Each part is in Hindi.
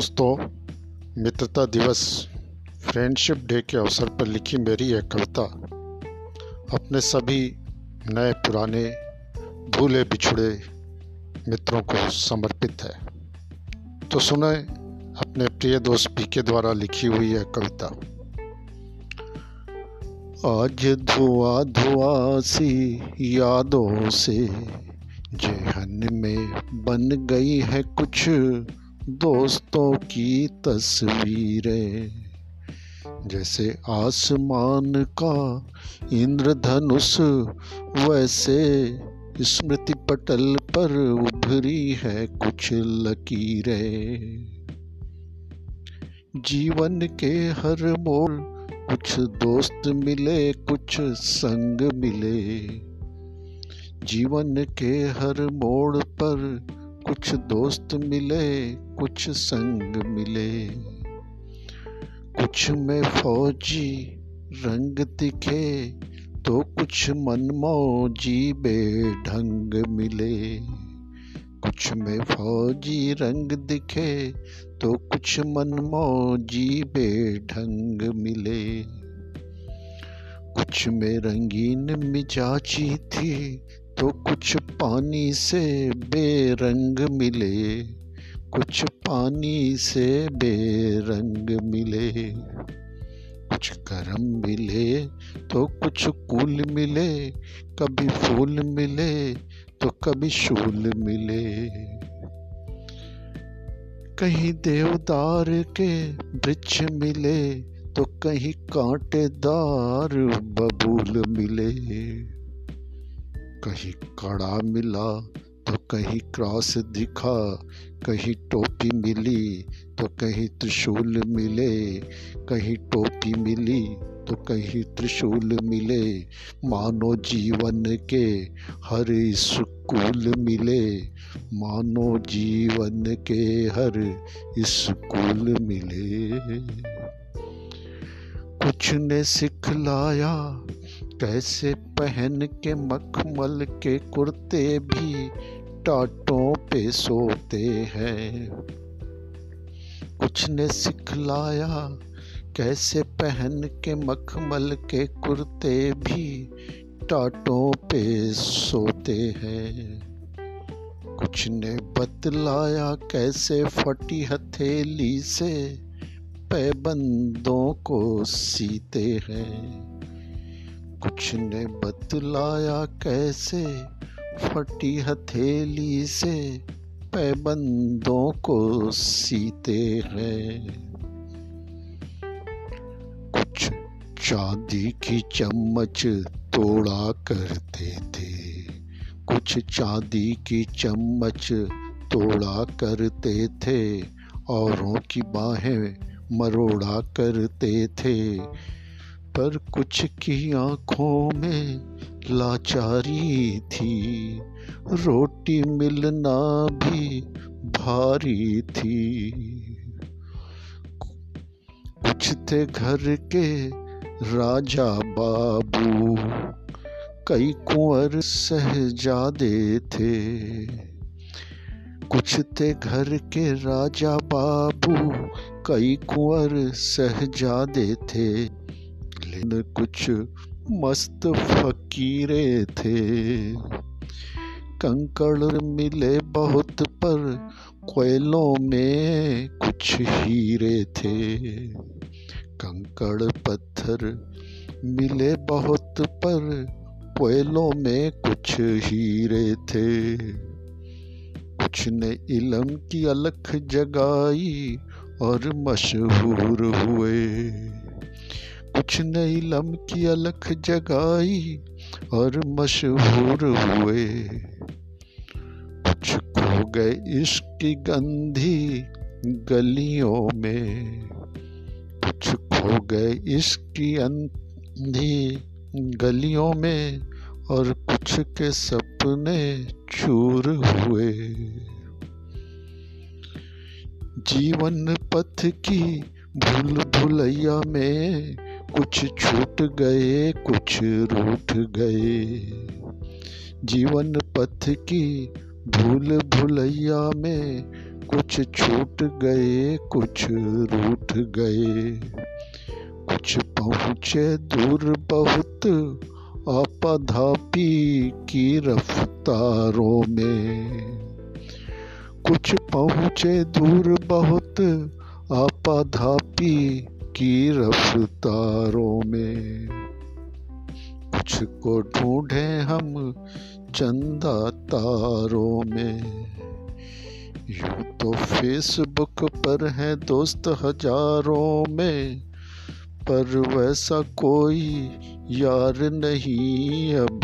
दोस्तों, मित्रता दिवस फ्रेंडशिप डे के अवसर पर लिखी मेरी यह कविता, अपने सभी नए पुराने, भूले बिछड़े मित्रों को समर्पित है। तो सुने अपने प्रिय दोस्त पी के द्वारा लिखी हुई यह कविता। आज धुआँ धुआँ सी यादों से, जेहन में बन गई है कुछ दोस्तों की तस्वीरें। जैसे आसमान का इंद्रधनुष, वैसे स्मृति पटल पर उभरी है कुछ लकीरें। जीवन के हर मोड़ कुछ दोस्त मिले, कुछ संग मिले। जीवन के हर मोड़ पर कुछ दोस्त मिले, कुछ संग मिले। कुछ में फौजी रंग दिखे तो कुछ मनमौजी बेढंग मिले। कुछ में फौजी रंग दिखे तो कुछ मनमौजी बेढंग मिले। कुछ में रंगीन मिजाजी थी तो कुछ पानी से बेरंग मिले, कुछ पानी से बेरंग मिले। कुछ गरम मिले तो कुछ कूल मिले, कभी फूल मिले तो कभी शूल मिले। कहीं देवदार के वृक्ष मिले तो कहीं कांटेदार बबूल मिले। कहीं कड़ा मिला तो कहीं क्रॉस दिखा, कहीं टोपी मिली तो कहीं त्रिशूल मिले, कहीं टोपी मिली तो कहीं त्रिशूल मिले। मानो जीवन के हर स्कूल मिले, मानो जीवन के हर स्कूल मिले। कुछ ने सिखलाया कैसे पहन के मखमल के कुर्ते भी टाटों पे सोते हैं। कुछ ने सिखलाया, कैसे पहन के मखमल के कुर्ते भी टाटों पे सोते हैं। कुछ ने बतलाया, कैसे फटी हथेली से पैबंदों को सीते हैं। कुछ ने बतलाया कैसे? फटी हथेली से पैबंदों को सीते हैं। कुछ चांदी की चम्मच तोड़ा करते थे। कुछ चांदी की चम्मच तोड़ा करते थे। औरों की बाहें मरोड़ा करते थे। पर कुछ की आँखों में लाचारी थी। रोटी मिलना भी भारी थी। कुछ थे घर के राजा बाबू, कई कुंवर सहजादे थे। कुछ थे घर के राजा बाबू, कई कुंवर सहजादे थे। लेकिन कुछ मस्त फकीरे थे। कंकड़ मिले बहुत पर, कोयलों में कुछ हीरे थे। कंकड़ पत्थर मिले बहुत पर, कोयलों में कुछ हीरे थे। कुछ ने इलम की अलख जगाई और मशहूर हुए। कुछ ने इलम की अलख जगाई और मशहूर हुए। कुछ खो गए इश्क गंधी गलियों में। कुछ खो गए इश्क अंधी गलियों में और कुछ के सपने चूर हुए। जीवन पथ की भूल भुलैया में कुछ छूट गए, कुछ रूठ गए। जीवन पथ की भूल भुलैया में कुछ छूट गए, कुछ रूठ गए। कुछ पहुँचे दूर बहुत, आपाधापी की रफ्तारों में। कुछ पहुँचे दूर बहुत, आपाधापी की रफ्तारों में। कुछ को ढूंढे हम चंदा तारों में। यूँ तो फेसबुक पर है दोस्त हज़ारों में, पर वैसा कोई यार नहीं अब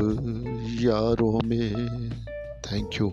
यारों में। Thank you